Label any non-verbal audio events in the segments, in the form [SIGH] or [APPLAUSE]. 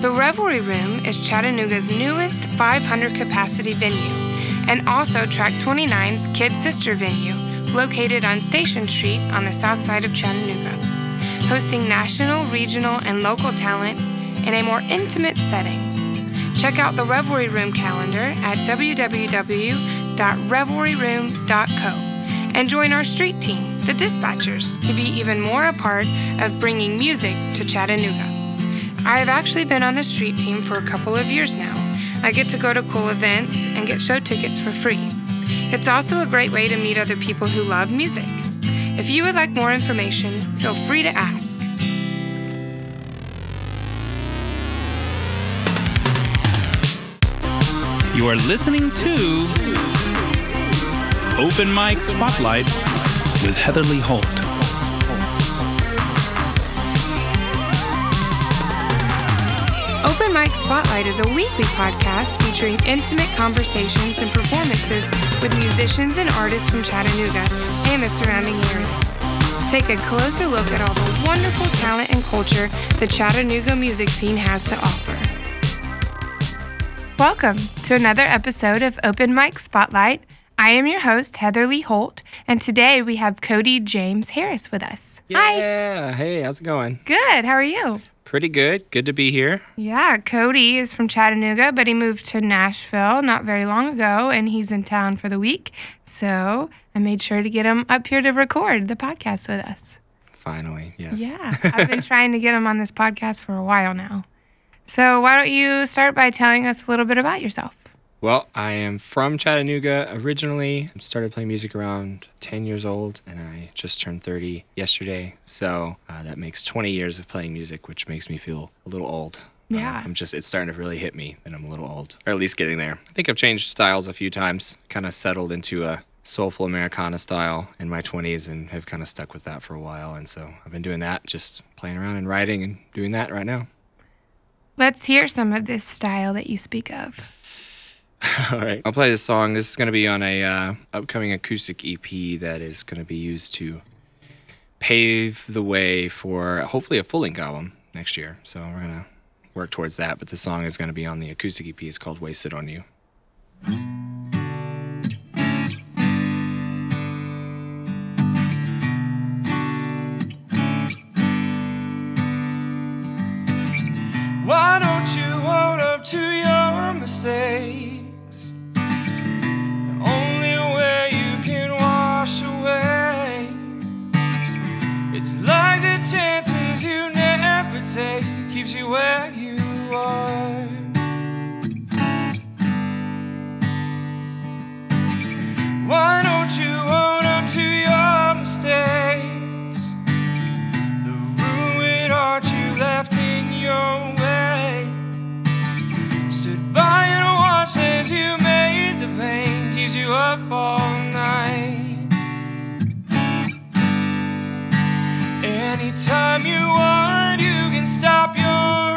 The Revelry Room is Chattanooga's newest 500 capacity venue and also Track 29's kid sister venue, located on Station Street on the south side of Chattanooga, hosting national, regional, and local talent in a more intimate setting. Check out the Revelry Room calendar at www.revelryroom.co and join our street team, the Dispatchers, to be even more a part of bringing music to Chattanooga. I have actually been on the street team for a couple of years now. I get to go to cool events and get show tickets for free. It's also a great way to meet other people who love music. If you would like more information, feel free to ask. You are listening to Open Mic Spotlight with Heatherly Holt. Open Mic Spotlight is a weekly podcast featuring intimate conversations and performances with musicians and artists from Chattanooga and the surrounding areas. Take a closer look at all the wonderful talent and culture the Chattanooga music scene has to offer. Welcome to another episode of Open Mic Spotlight. I am your host, Heather Lee Holt, and today we have Cody James Harris with us. Hi. Yeah. Hey, how's it going? Good. How are you? Pretty good. Good to be here. Yeah, Cody is from Chattanooga, but he moved to Nashville not very long ago, and he's in town for the week. So I made sure to get him up here to record the podcast with us. Finally, yes. Yeah, I've been [LAUGHS] trying to get him on this podcast for a while now. So why don't you start by telling us a little bit about yourself? Well, I am from Chattanooga originally. I started playing music around 10 years old, and I just turned 30 yesterday. So uh, that makes 20 years of playing music, which makes me feel a little old. Uh, Yeah. I'm just, it's starting to really hit me that I'm a little old, or at least getting there. I think I've changed styles a few times, kind of settled into a soulful Americana style in my 20s and have kind of stuck with that for a while. And so I've been doing that, just playing around and writing and doing that right now. Let's hear some of this style that you speak of. [LAUGHS] All right. I'll play this song. This is going to be on a uh, upcoming acoustic EP that is going to be used to pave the way for hopefully a full length album next year. So we're going to work towards that. But the song is going to be on the acoustic EP. It's called Wasted on You. Why don't you own up to your take keeps you where you are. Why don't you own up to your mistakes? The ruined heart you left in your way. Stood by and watched as you made the pain, keeps you up all night. Anytime you want, stop your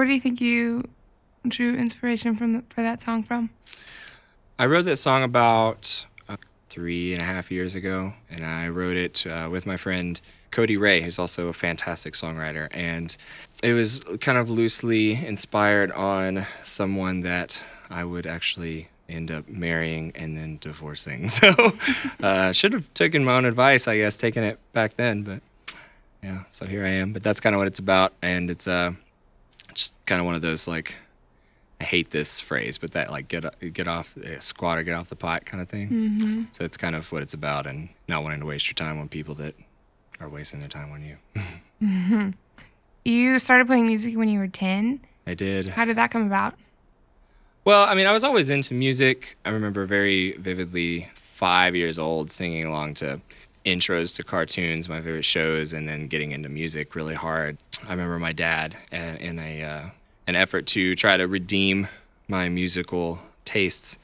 Where do you think you drew inspiration from for that song from? I wrote that song about uh, three and a half years ago, and I wrote it uh, with my friend Cody Ray, who's also a fantastic songwriter. And it was kind of loosely inspired on someone that I would actually end up marrying and then divorcing. [LAUGHS] So uh, should have taken my own advice, I guess, taking it back then. But yeah, so here I am. But that's kind of what it's about, and it's uh, just kind of one of those like I hate this phrase, but that like get get off uh, squat or get off the pot kind of thing. Mm-hmm. So it's kind of what it's about, and not wanting to waste your time on people that are wasting their time on you. [LAUGHS] Mm-hmm. You started playing music when you were 10. I did. How did that come about? Well, I mean, I was always into music. I remember very vividly five years old singing along to intros to cartoons, my favorite shows, and then getting into music really hard. I remember my dad uh, in a uh, an effort to try to redeem my musical tastes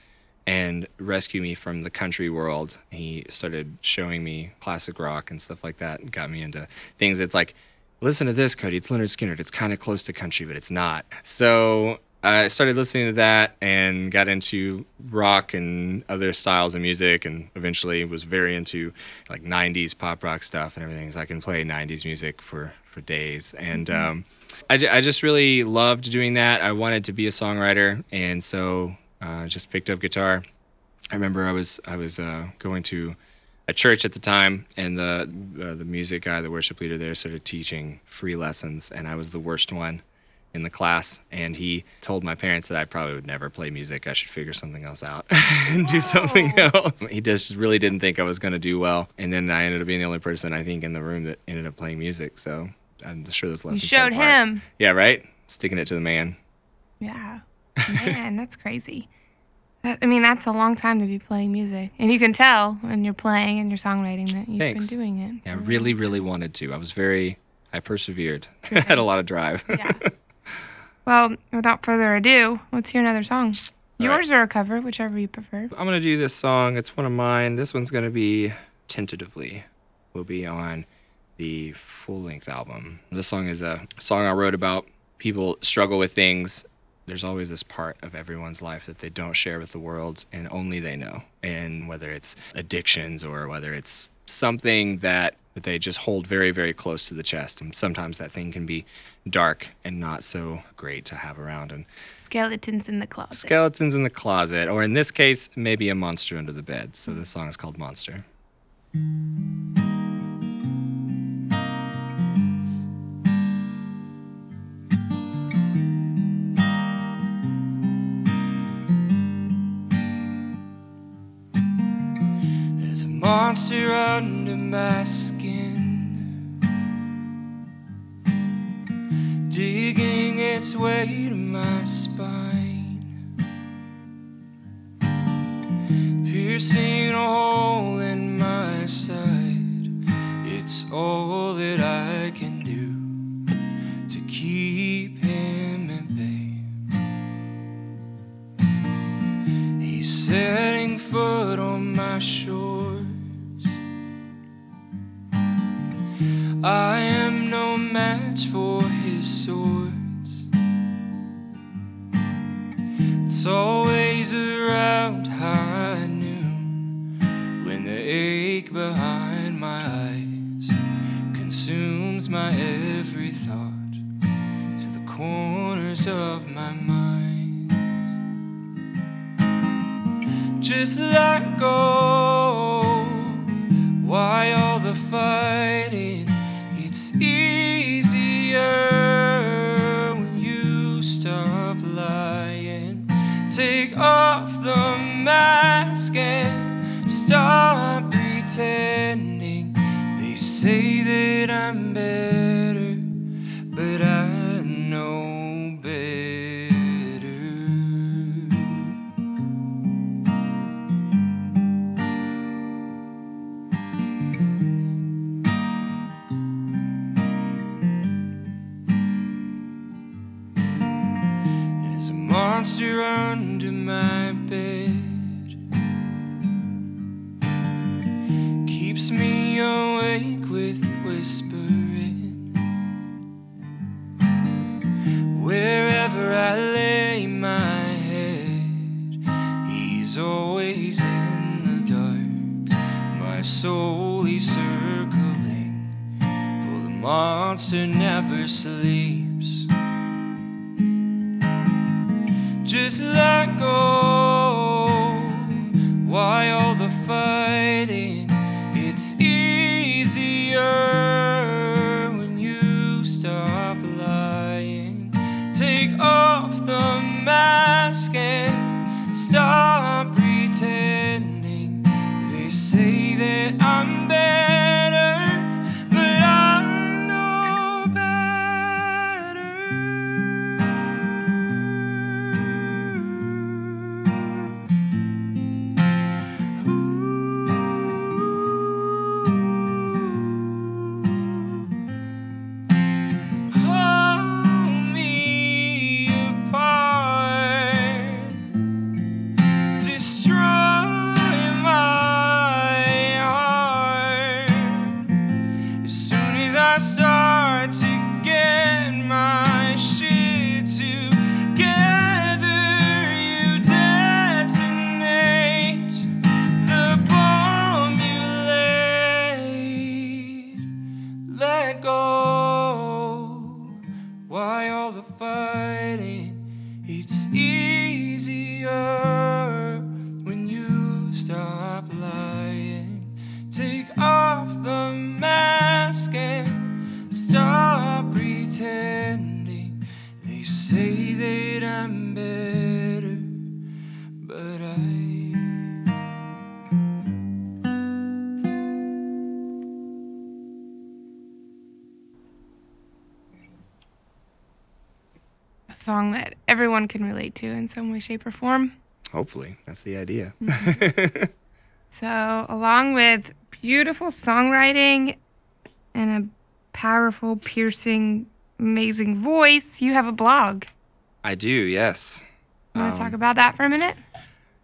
and rescue me from the country world. He started showing me classic rock and stuff like that and got me into things It's like, listen to this, Cody. It's Lynyrd Skynyrd. It's kind of close to country, but it's not. So I started listening to that and got into rock and other styles of music and eventually was very into like 90s pop rock stuff and everything. So I can play 90s music for, for days. And um, I, I just really loved doing that. I wanted to be a songwriter. And so uh, just picked up guitar. I remember I was I was uh, going to a church at the time, and the uh, the music guy, the worship leader there, started teaching free lessons, and I was the worst one in the class. And he told my parents that I probably would never play music. I should figure something else out [LAUGHS] and do something else. He just really didn't think I was going to do well. And then I ended up being the only person I think in the room that ended up playing music. So I'm sure this lesson. Showed him. Yeah, right. Sticking it to the man. Yeah. [LAUGHS] Man, that's crazy. I mean, that's a long time to be playing music. And you can tell when you're playing and you're songwriting that you've Thanks. been doing it. Yeah, I really, really wanted to. I was very, I persevered. [LAUGHS] I had a lot of drive. Yeah. Well, without further ado, let's hear another song. All Yours or a cover, whichever you prefer. I'm going to do this song. It's one of mine. This one's going to be tentatively, will be on the full length album. This song is a song I wrote about people struggle with things. There's always this part of everyone's life that they don't share with the world and only they know. And whether it's addictions or whether it's something that, that they just hold very, very close to the chest. And sometimes that thing can be dark and not so great to have around. And Skeletons in the Closet. skeletons in the closet, or in this case, maybe a monster under the bed. So this song is called Monster. There's a monster under my skin, digging its way to my spine, piercing a hole in my side. It's all that I can do to keep him at bay. He's setting foot on my shores. I am no match for swords. It's always around high noon when the ache behind my eyes consumes my every thought to the corners of my mind. Just let go. Pretending. They say that I'm Wherever I lay my head, He's always in the dark. My soul He's circling, for the monster never sleeps. Just let go. Why all the fuss? Mask and stop pretending. They say that song that everyone can relate to in some way, shape, or form. Hopefully, that's the idea. [LAUGHS] So, along with beautiful songwriting and a powerful, piercing, amazing voice, you have a blog. I do, yes. You want to Um, talk about that for a minute?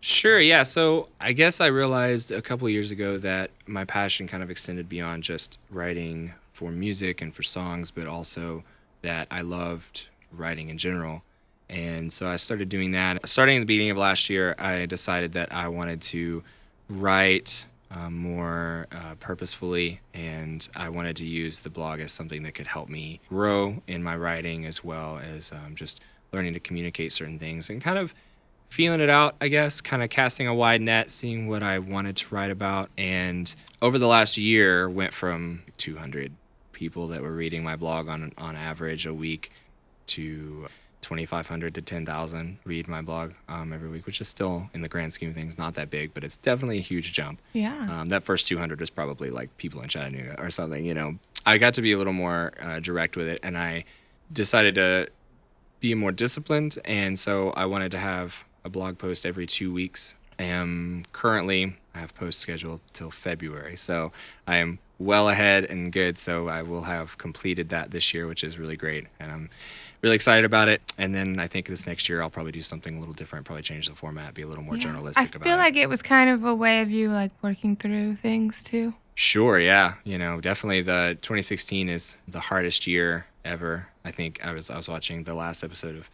Sure, yeah. So I guess I realized a couple years ago that my passion kind of extended beyond just writing for music and for songs, but also that I loved writing in general. And so I started doing that. Starting the beginning of last year, I decided that I wanted to write um, more uh, purposefully, and I wanted to use the blog as something that could help me grow in my writing as well as um, just learning to communicate certain things and kind of feeling it out, I guess, kind of casting a wide net, seeing what I wanted to write about. And over the last year, went from 200 people that were reading my blog on on average a week to 2,500 to 10,000 read my blog um, every week, which is still, in the grand scheme of things, not that big, but it's definitely a huge jump. Yeah. Um, that first 200 was probably like people in Chattanooga or something, you know. I got to be a little more uh, direct with it, and I decided to be more disciplined. And so I wanted to have a blog post every two weeks. I am currently, I have posts scheduled till February. So I am well ahead and good. So I will have completed that this year, which is really great. And I'm really excited about it. And then I think this next year I'll probably do something a little different, probably change the format, be a little more Yeah. journalistic I about feel it. like it was kind of a way of you like working through things too. Sure, yeah. You know, definitely the 2016 is the hardest year ever. I think I was I was watching the last episode of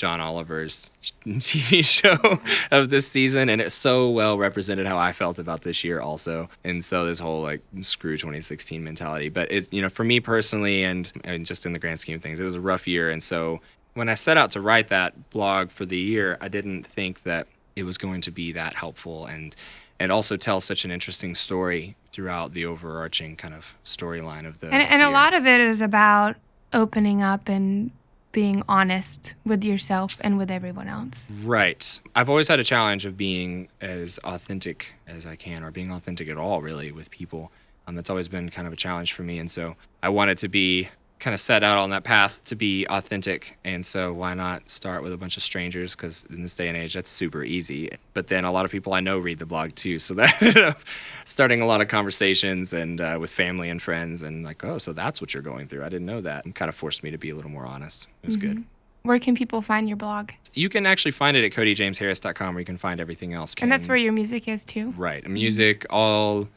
John Oliver's [LAUGHS] TV show of this season and it so well represented how I felt about this year also. And so this whole like screw 2016 mentality, but it's you know, for me personally and and just in the grand scheme of things, it was a rough year. And so when I set out to write that blog for the year, I didn't think that it was going to be that helpful. And and also tell such an interesting story throughout the overarching kind of storyline of the And, and a lot of it is about opening up and being honest with yourself and with everyone else. Right. I've always had a challenge of being as authentic as I can, or being authentic at all, really, with people. Um, that's always been kind of a challenge for me. And so I wanted to be kind of set out on that path to be authentic. And so why not start with a bunch of strangers? Because in this day and age, that's super easy. But then a lot of people I know read the blog too. So that [LAUGHS] up starting a lot of conversations and uh, with family and friends. And like, oh, so that's what you're going through. I didn't know that. And kind of forced me to be a little more honest. It was good. Where can people find your blog? You can actually find it at codyjamesharris.com where you can find everything else. And that's where your music is too. Right. Music, all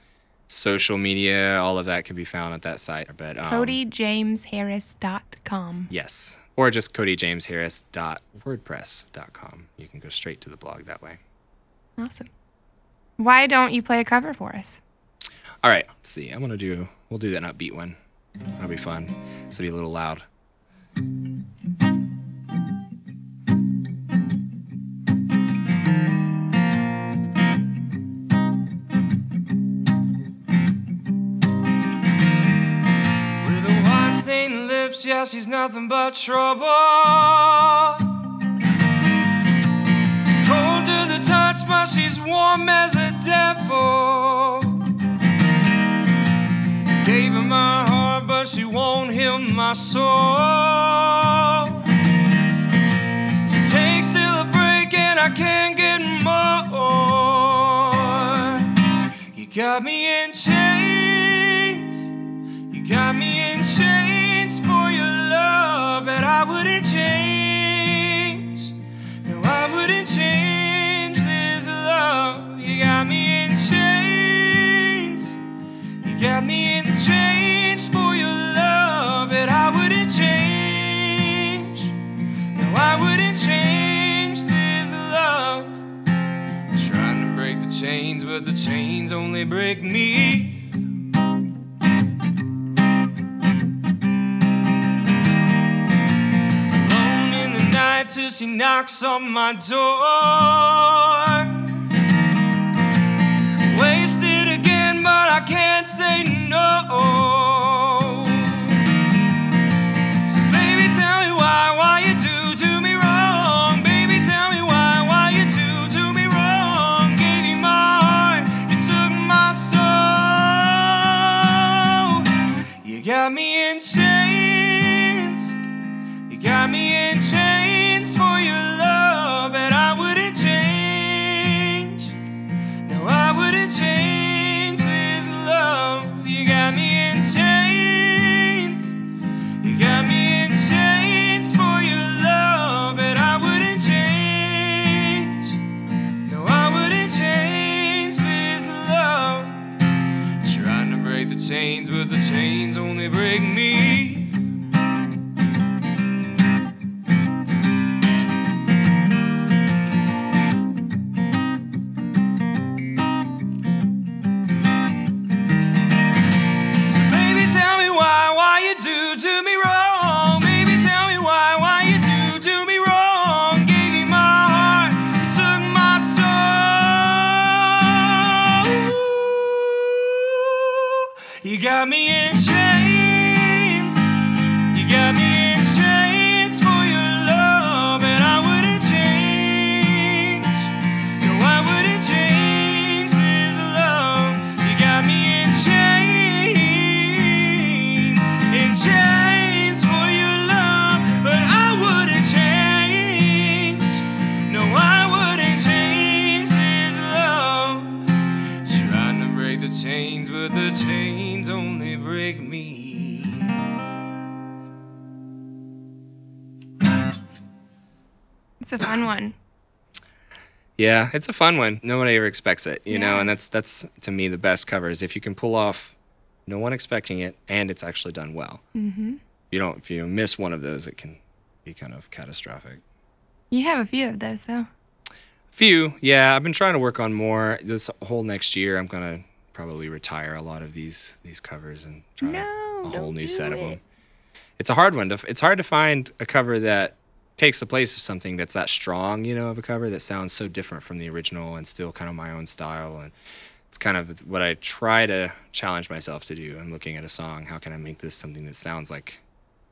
social media, all of that can be found at that site. But um, CodyJamesHarris.com. Yes. Or just codyjamesharris.wordpress.com. You can go straight to the blog that way. Awesome. Why don't you play a cover for us? All right, let's see. I'm gonna do. We'll do that upbeat one. That'll be fun. This will be a little loud. Lips, yeah, she's nothing but trouble. Cold to the touch, but she's warm as a devil. Gave her my heart, but she won't heal my soul. She takes till a break, and I can't get more. You got me in chains for your love, and I wouldn't change. No, I wouldn't change this love. You got me in chains. You got me in chains for your love, and I wouldn't change. No, I wouldn't change this love. Trying to break the chains, but the chains only break me. Till she knocks on my door. Wasted again, but I can't say no. Break me. Break me. It's a fun one. Yeah, it's a fun one. Nobody ever expects it, you know, and that's that's to me the best cover is if you can pull off no one expecting it and it's actually done well. Mm-hmm. You don't if you miss one of those, it can be kind of catastrophic. You have a few of those, though. A few, yeah. I've been trying to work on more. This whole next year, I'm gonna probably retire a lot of these these covers and try No, a whole new set of them. It's a hard one. To, it's hard to find a cover that takes the place of something that's that strong, you know, of a cover that sounds so different from the original and still kind of my own style. And it's kind of what I try to challenge myself to do. I'm looking at a song. How can I make this something that sounds like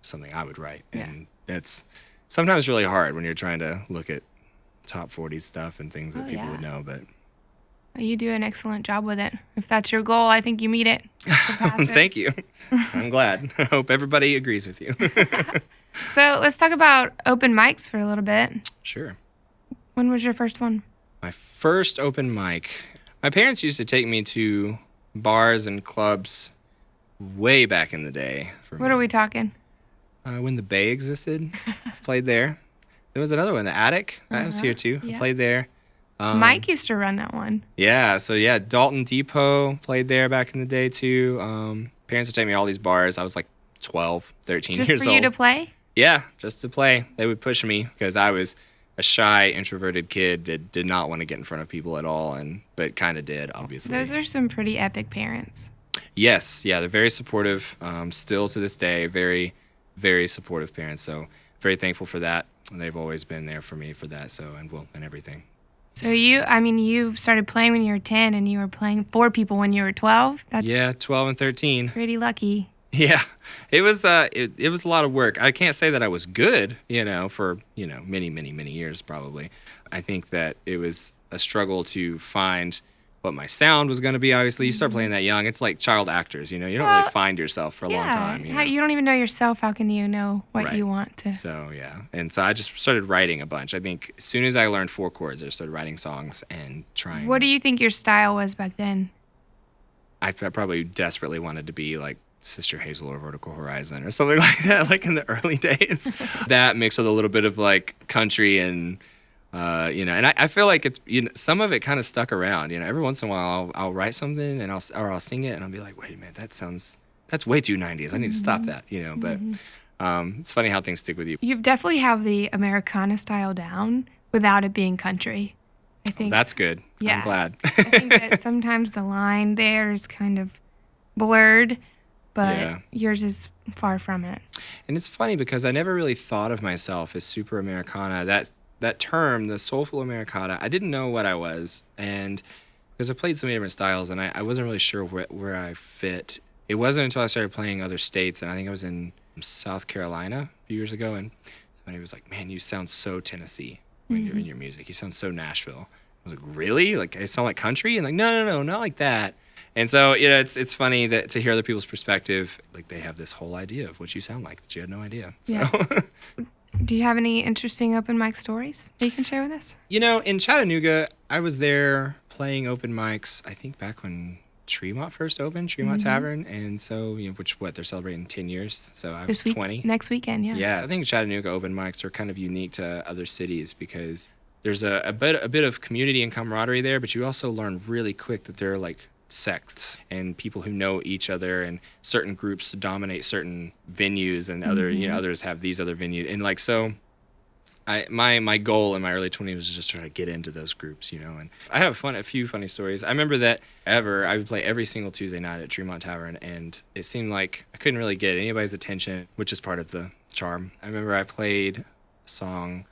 something I would write? Yeah. And that's sometimes really hard when you're trying to look at top 40 stuff and things that Oh, people yeah. would know. But You do an excellent job with it. If that's your goal, I think you meet it. [LAUGHS] Thank you. [LAUGHS] I'm glad. I hope everybody agrees with you. [LAUGHS] So let's talk about open mics for a little bit. sure. When was your first one? My first open mic. My parents used to take me to bars and clubs way back in the day. For What me. are we talking? Uh, when the Bay existed, played there. There was another one, the Attic. I was here too. I Uh-huh. yeah. played there. Um, Mike used to run that one. Yeah, so yeah, Dalton Depot played there back in the day too. Um, parents would take me to all these bars. I was like 12, 13 Just years for you to play? Yeah, just to play. They would push me because I was a shy, introverted kid that did not want to get in front of people at all, and but kind of did, obviously. Those are some pretty epic parents. Yes, yeah, they're very supportive. Um, still to this day, very, very supportive parents. So very thankful for that. And they've always been there for me for that. So and will and everything. So you, I mean, you started playing when you were 10 and you were playing for people when you were 12. That's yeah, 12 and 13. pretty lucky. [LAUGHS] Yeah, it was uh, it, it was a lot of work. I can't say that I was good, you know, for you know many many many years probably. I think that it was a struggle to find what my sound was going to be. Obviously, you start playing mm-hmm. that young. It's like child actors, you know. You don't Well, really find yourself for a long yeah. time. You know? you don't even know yourself. How can you know what Right. you want to? So yeah, and so I just started writing a bunch. I think as soon as I learned four chords, I started writing songs and trying. What do you think your style was back then? I, I probably desperately wanted to be like Sister Hazel or Vertical Horizon or something [LAUGHS] like that, like in the early [LAUGHS] days. [LAUGHS] that mixed with a little bit of like country and. Uh, you know, and I, I feel like it's you know some of it kind of stuck around. You know, every once in a while I'll, I'll write something and I'll or I'll sing it and I'll be like, wait a minute, that sounds that's way too 90s. I need to stop that. You know, but um, it's funny how things stick with you. You definitely have the Americana style down without it being country. I think That's good. Yeah. I'm glad. I think that [LAUGHS] sometimes the line there is kind of blurred, but Yeah. yours is far from it. And it's funny because I never really thought of myself as super Americana. That that term, the soulful Americana, I didn't know what I was, and because I played so many different styles, and I, I wasn't really sure where, where I fit. It wasn't until I started playing other states, and I think I was in South Carolina a few years ago, and somebody was like, "Man, you sound so Tennessee when you're in mm-hmm. your music. You sound so Nashville." I was like, "Really? Like I sound like country?" And like, "No, no, no, not like that." And so, you know, it's it's funny that to hear other people's perspective, like they have this whole idea of what you sound like that you had no idea. So, Yeah. [LAUGHS] Do you have any interesting open mic stories that you can share with us? you know, in Chattanooga, I was there playing open mics. I think back when Tremont first opened, Tremont Mm-hmm. Tavern, and so you know, which what they're celebrating ten years. So I was week, twenty. next weekend, yeah. Yeah, I think Chattanooga open mics are kind of unique to other cities because there's a, a bit a bit of community and camaraderie there, but you also learn really quick that there are like sects and people who know each other and certain groups dominate certain venues and other you know mm-hmm. others have these other venues and like so I my my goal in my early 20s was just try to get into those groups, you know. And I have fun a few funny stories. I remember that ever I would play every single Tuesday night at Tremont Tavern, and it seemed like I couldn't really get anybody's attention, which is part of the charm. I remember I played a song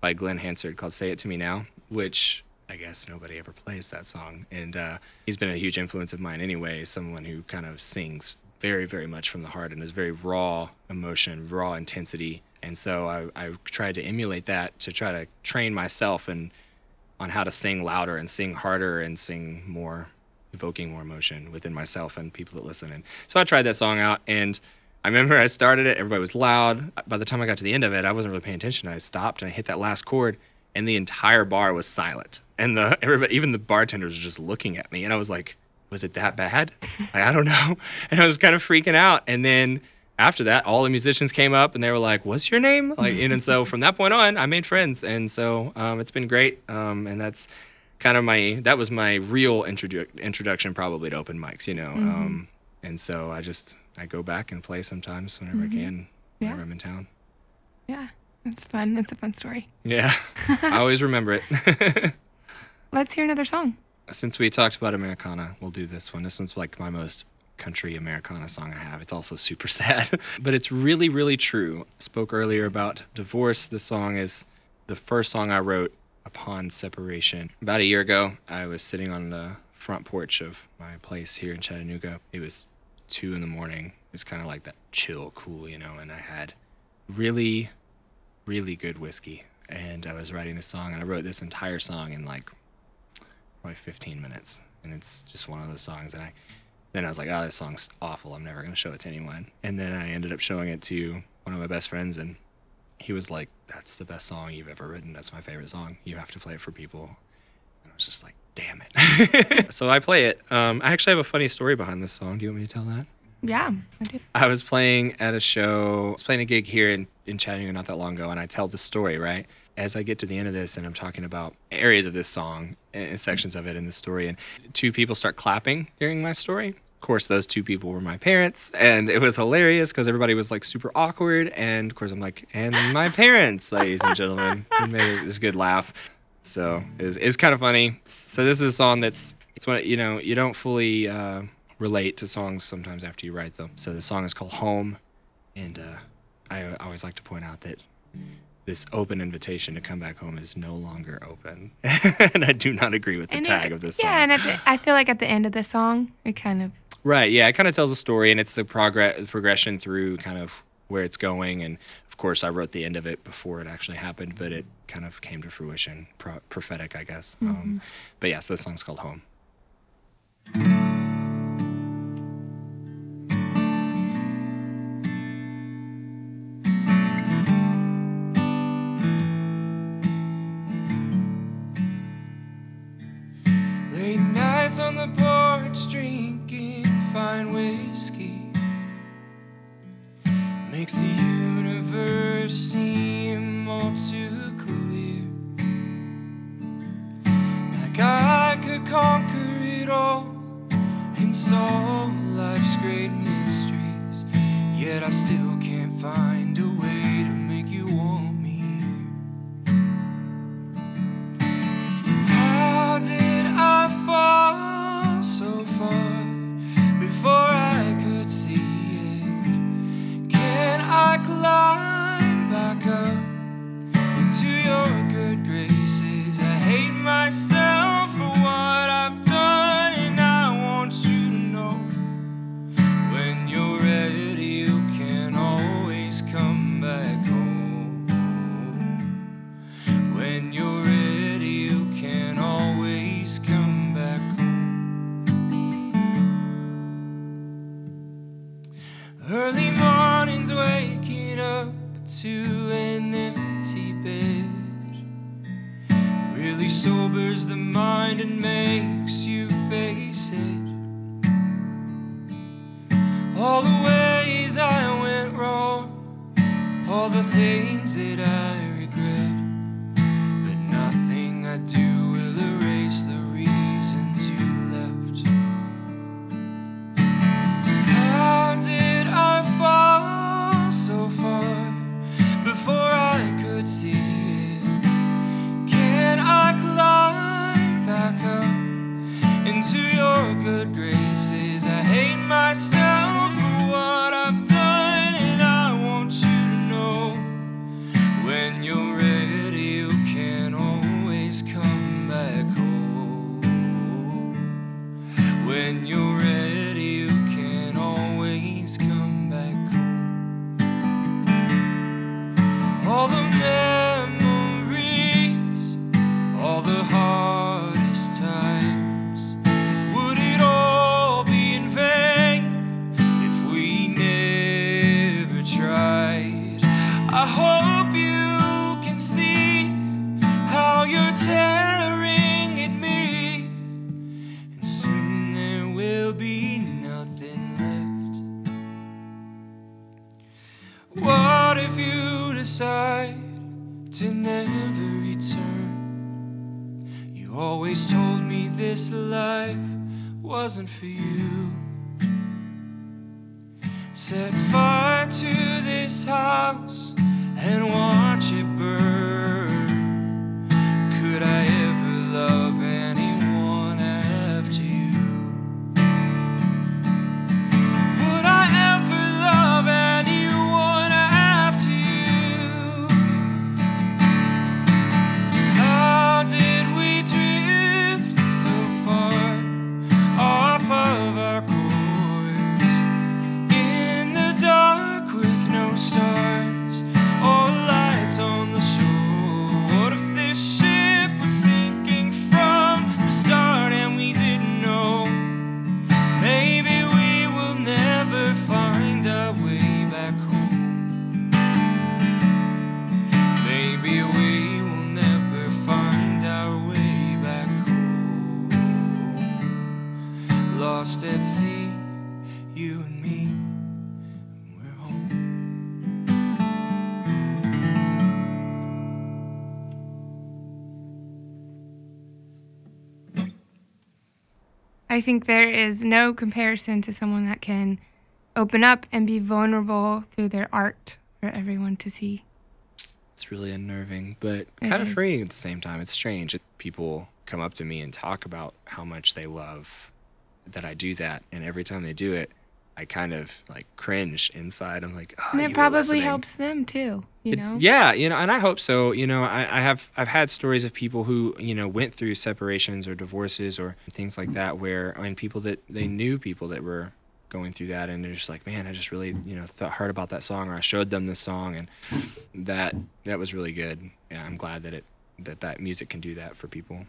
by Glen Hansard called "Say It to Me Now," which I guess nobody ever plays that song, and uh, he's been a huge influence of mine anyway. Someone who kind of sings very, very much from the heart and is very raw emotion, raw intensity. And so I, I tried to emulate that to try to train myself and on how to sing louder and sing harder and sing more, evoking more emotion within myself and people that listen. And so I tried that song out, and I remember I started it. Everybody was loud. By the time I got to the end of it, I wasn't really paying attention. I stopped and I hit that last chord, and the entire bar was silent. And the everybody, even the bartenders, were just looking at me, and I was like, "Was it that bad? [LAUGHS] Like, I don't know." And I was kind of freaking out. And then after that, all the musicians came up and they were like, "What's your name?" Like, and, and so from that point on, I made friends, and so um, it's been great. Um, and that's kind of my that was my real introdu- introduction probably to open mics, you know. Um, and so I just I go back and play sometimes whenever I can, whenever Yeah. I'm in town. Yeah, it's fun. It's a fun story. Yeah, I always remember it. [LAUGHS] Let's hear another song. Since we talked about Americana, we'll do this one. This one's like my most country Americana song I have. It's also super [LAUGHS] sad, but it's really, really true. I spoke earlier about divorce. This song is the first song I wrote upon separation. About a year ago, I was sitting on the front porch of my place here in Chattanooga. It was two in the morning. It's kind of like that chill, cool, you know, and I had really, really good whiskey. And I was writing this song, and I wrote this entire song in like probably 15 minutes. And it's just one of those songs and i then i was like oh this song's awful. I'm never going to show it to anyone. And then i ended up showing it to one of my best friends and he was like that's the best song you've ever written. That's my favorite song. You have to play it for people. And i was just like damn it. [LAUGHS] So i play it. Um, i actually have a funny story behind this song. Do you want me to tell that Yeah, I do. I was playing at a show, I was playing a gig here in, in Chattanooga not that long ago, and I tell the story, right? As I get to the end of this and I'm talking about areas of this song and, and sections of it in the story, and two people start clapping during my story. Of course, those two people were my parents, and it was hilarious because everybody was like super awkward. And of course, I'm like, and my parents, ladies and gentlemen, [LAUGHS] it made this good laugh. So it's, it's kind of funny. So this is a song that's it's when you know you don't fully uh, relate to songs sometimes after you write them. So the song is called Home, and uh, I, always like to point out that this open invitation to come back home is no longer open, [LAUGHS] and I do not agree with the And tag it- of this song. Yeah, and at the, I feel like at the end of the song, it kind of Right. Yeah. It kind of tells a story, and it's the progress progression through kind of where it's going. And of course, I wrote the end of it before it actually happened, but it kind of came to fruition, pro- prophetic, I guess. Um, but yeah, so the song's called Home. Early mornings waking up to an empty bed really sobers the mind and makes you face it. All the ways I went wrong, all the things that I you're tearing at me, and soon there will be nothing left. What if you decide to never return? You always told me this life wasn't for you. Set fire to this house and watch it burn. I think there is no comparison to someone that can open up and be vulnerable through their art for everyone to see. It's really unnerving, but It kind of is. freeing at the same time. It's strange. People come up to me and talk about how much they love that I do that, and every time they do it, I kind of like cringe inside. I'm like, oh, And it probably listening." helps them too, you It- know? yeah, you know, and I hope so. You know, I, I have I've had stories of people who you know went through separations or divorces or things like that, where and people that they knew people that were going through that, and they're just like, man, I just really you know th- heard about that song, or I showed them this song, and that that was really good. Yeah, I'm glad that it that that music can do that for people.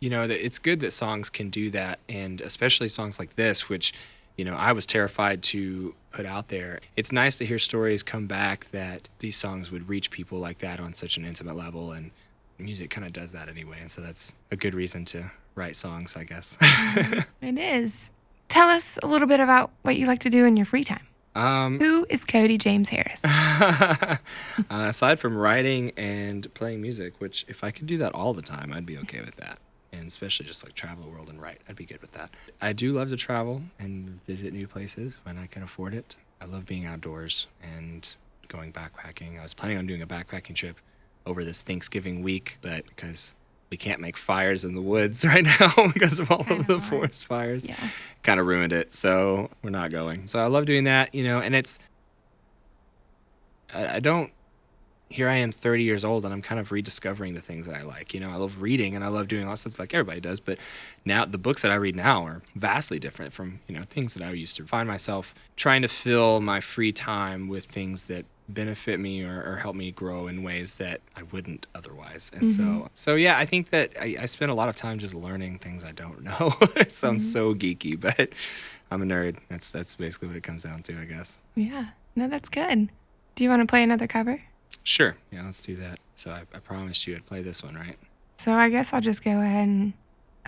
You know, that it's good that songs can do that, and especially songs like this, which you know I was terrified to put out there. It's nice to hear stories come back that these songs would reach people like that on such an intimate level, and music kind of does that anyway, and so that's a good reason to write songs, I guess. [LAUGHS] It is. Tell us a little bit about what you like to do in your free time. um, Who is Cody James Harris? [LAUGHS] uh, aside from writing and playing music, which if I could do that all the time, I'd be okay with that. And especially just like travel the world and write, I'd be good with that. I do love to travel and visit new places when I can afford it. I love being outdoors and going backpacking. I was planning on doing a backpacking trip over this Thanksgiving week, but because we can't make fires in the woods [LAUGHS] right now [LAUGHS] because of all of the forest fires Yeah. kind of ruined it. So we're not going. So I love doing that, you know, and it's, I, I don't, here I am 30 years old and I'm kind of rediscovering the things that I like. You know, I love reading and I love doing all stuff like everybody does. But now the books that I read now are vastly different from, you know, things that I used to find myself trying to fill my free time with things that benefit me or, or help me grow in ways that I wouldn't otherwise. And so, mm-hmm. so yeah, I think that I, I spend a lot of time just learning things I don't know. [LAUGHS] it sounds mm-hmm. so geeky, but I'm a nerd. That's that's basically what it comes down to, I guess. Yeah. No, that's good. Do you want to play another cover? Sure. Yeah, let's do that. So I, I promised you I'd play this one, right? So I guess I'll just go ahead and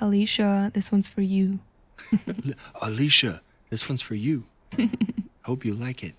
Alicia, this one's for you. [LAUGHS] Alicia, this one's for you. [LAUGHS] Hope you like it.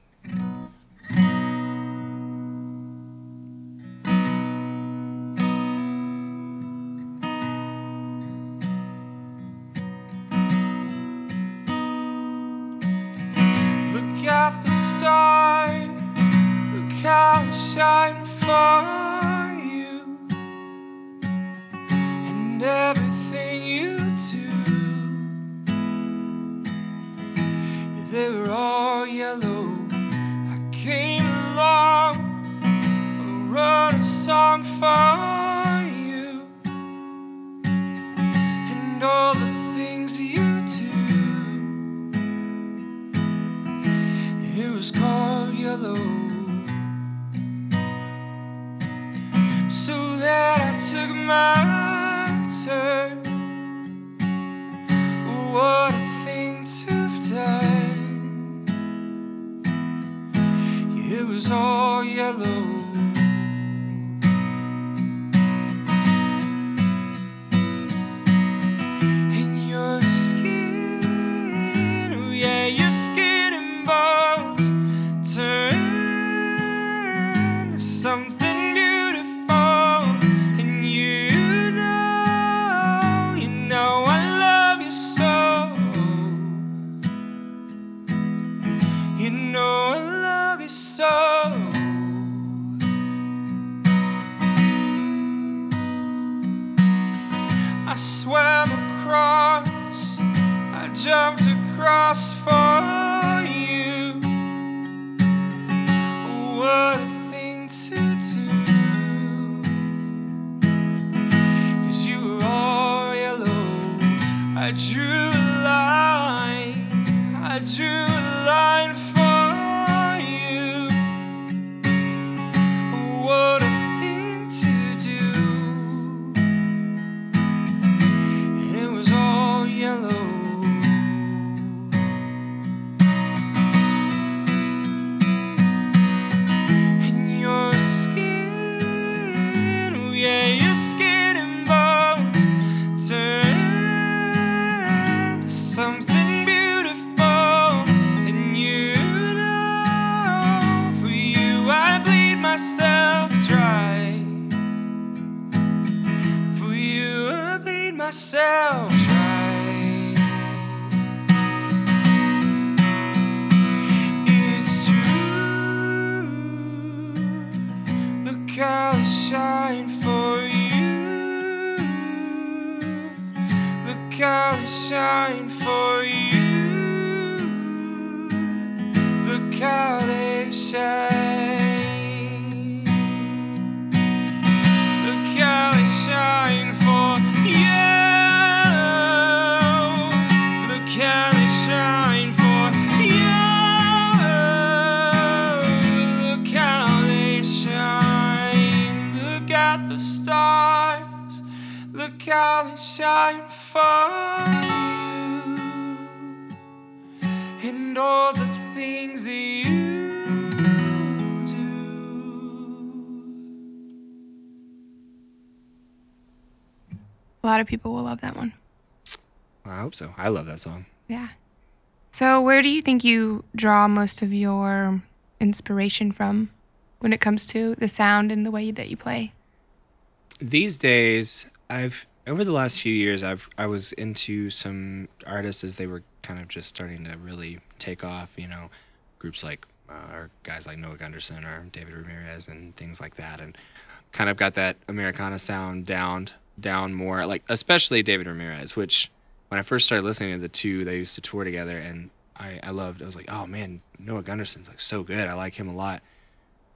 A lot of people will love that one. I hope so. I love that song. Yeah. So, where do you think you draw most of your inspiration from when it comes to the sound and the way that you play? these days i've over the last few years i've i was into some artists as they were kind of just starting to really take off you know groups like uh, or guys like noah gundersen or david ramirez and things like that and kind of got that americana sound down down more like especially david ramirez which when i first started listening to the two they used to tour together and i i loved i was like oh man noah gundersen's like so good i like him a lot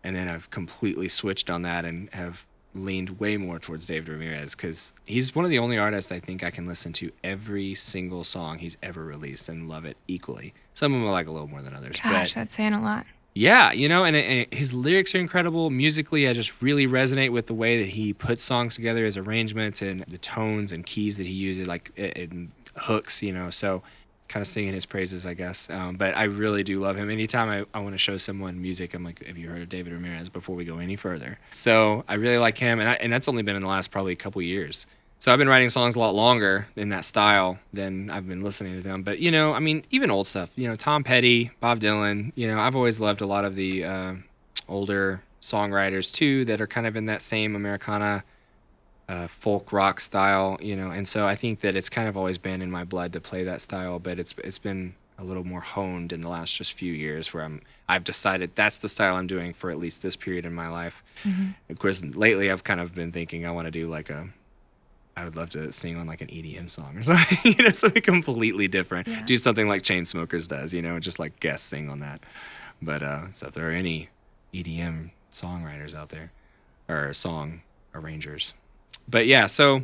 and then I've completely switched on that and have leaned way more towards David Ramirez because he's one of the only artists I think I can listen to every single song he's ever released and love it equally. Some of them I like a little more than others, Gosh, but that's saying a lot. Yeah, you know, and, and his lyrics are incredible. Musically, I just really resonate with the way that he puts songs together, his arrangements, and the tones and keys that he uses, like in hooks, you know. So, kind of singing his praises, I guess. Um, but I really do love him. Anytime I, I want to show someone music, I'm like, have you heard of David Ramirez before we go any further? So, I really like him, and, I, and that's only been in the last probably a couple years. So I've been writing songs a lot longer in that style than I've been listening to them. But you know, I mean, even old stuff. You know, Tom Petty, Bob Dylan. You know, I've always loved a lot of the uh, older songwriters too that are kind of in that same Americana uh, folk rock style. You know, and so I think that it's kind of always been in my blood to play that style. But it's it's been a little more honed in the last just few years where I'm I've decided that's the style I'm doing for at least this period in my life. Of course, lately I've kind of been thinking I want to do like a I would love to sing on like an EDM song or [LAUGHS] something, you know, something completely different. Yeah. Do something like Chainsmokers does, you know, and just like guest sing on that. But uh, so if there are any EDM songwriters out there or song arrangers, but yeah, so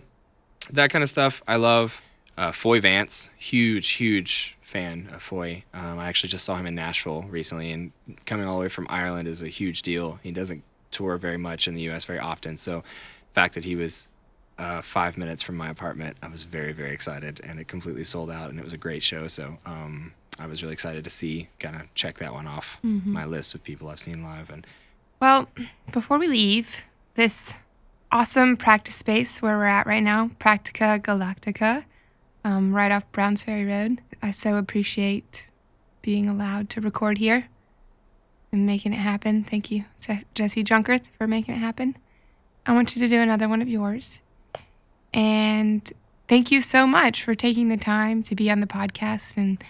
that kind of stuff I love. Uh, Foy Vance, huge, huge fan of Foy. Um, I actually just saw him in Nashville recently, and coming all the way from Ireland is a huge deal. He doesn't tour very much in the U.S. very often, so the fact that he was uh, five minutes from my apartment, I was very, very excited, and it completely sold out, and it was a great show. So um, I was really excited to see, kind of check that one off my list of people I've seen live, and Well, before we leave this awesome practice space where we're at right now, Practica Galactica, um, right off Browns Ferry Road, I so appreciate being allowed to record here and making it happen. Thank you, Jesse Junkerth, for making it happen. I want you to do another one of yours. And thank you so much for taking the time to be on the podcast and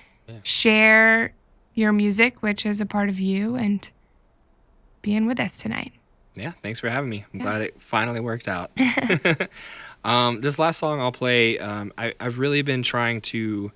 share your music, which is a part of you, and being with us tonight. yeah, thanks for having me. I'm Yeah. glad it finally worked out. [LAUGHS] [LAUGHS] um, this last song I'll play, um, I, I've really been trying to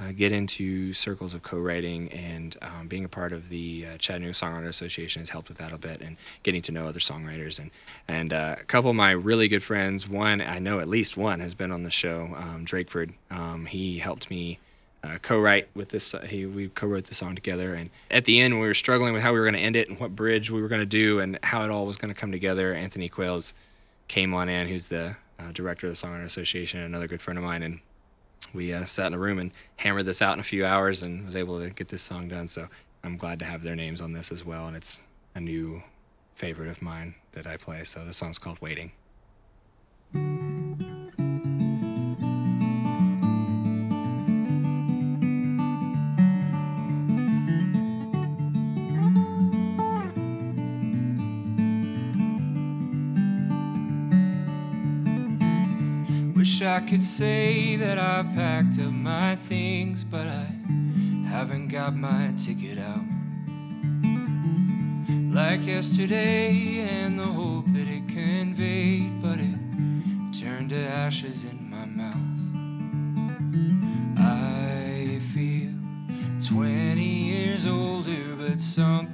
uh, get into circles of co-writing and um, being a part of the uh, Chattanooga Songwriter Association has helped with that a bit and getting to know other songwriters and and uh, a couple of my really good friends. One I know at least one has been on the show. Um, Drakeford. Um, he helped me uh, co-write with this. Uh, he we co-wrote the song together, and at the end we were struggling with how we were going to end it and what bridge we were going to do and how it all was going to come together. Anthony Quails came on in, who's the uh, director of the Songwriter Association, another good friend of mine, and we uh, sat in a room and hammered this out in a few hours and was able to get this song done. So I'm glad to have their names on this as well, and it's a new favorite of mine that I play. So this song's called Waiting. Wish I could say that I packed up my things, but I haven't got my ticket out. Like yesterday, and the hope that it conveyed, but it turned to ashes in my mouth. I feel 20 years older, but something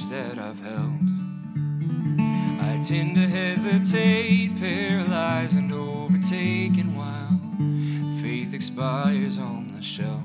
that I've held. I tend to hesitate, paralyzed and overtaken while faith expires on the shelf.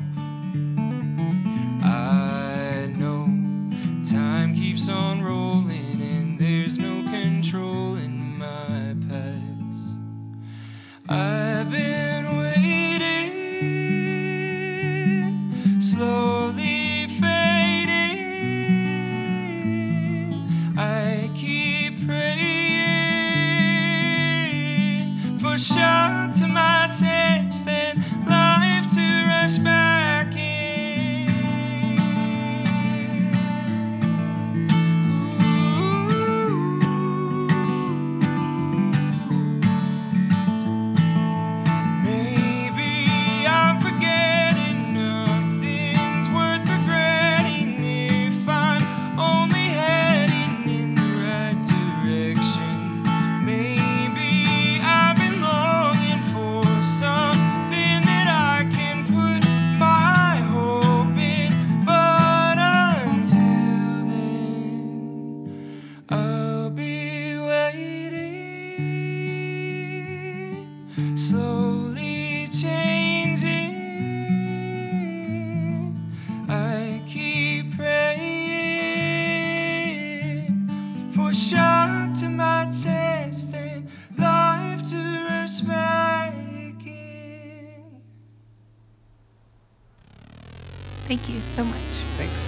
Thank you so much. Thanks.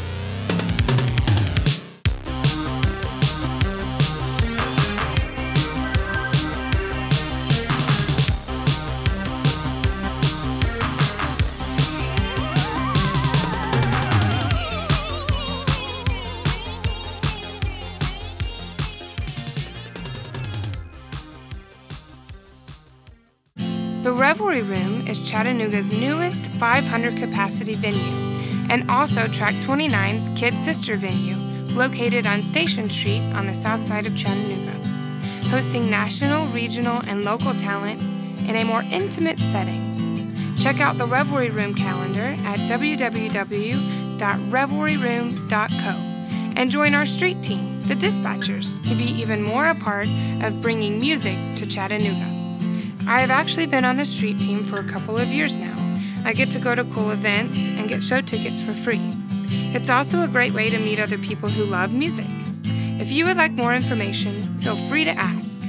The Revelry Room is Chattanooga's newest 500 capacity venue and also Track 29's kid sister venue, located on Station Street on the south side of Chattanooga, hosting national, regional, and local talent in a more intimate setting. Check out the Revelry Room calendar at www.revelryroom.co and join our street team, the Dispatchers, to be even more a part of bringing music to Chattanooga. I have actually been on the street team for a couple of years now. I get to go to cool events and get show tickets for free. It's also a great way to meet other people who love music. If you would like more information, feel free to ask.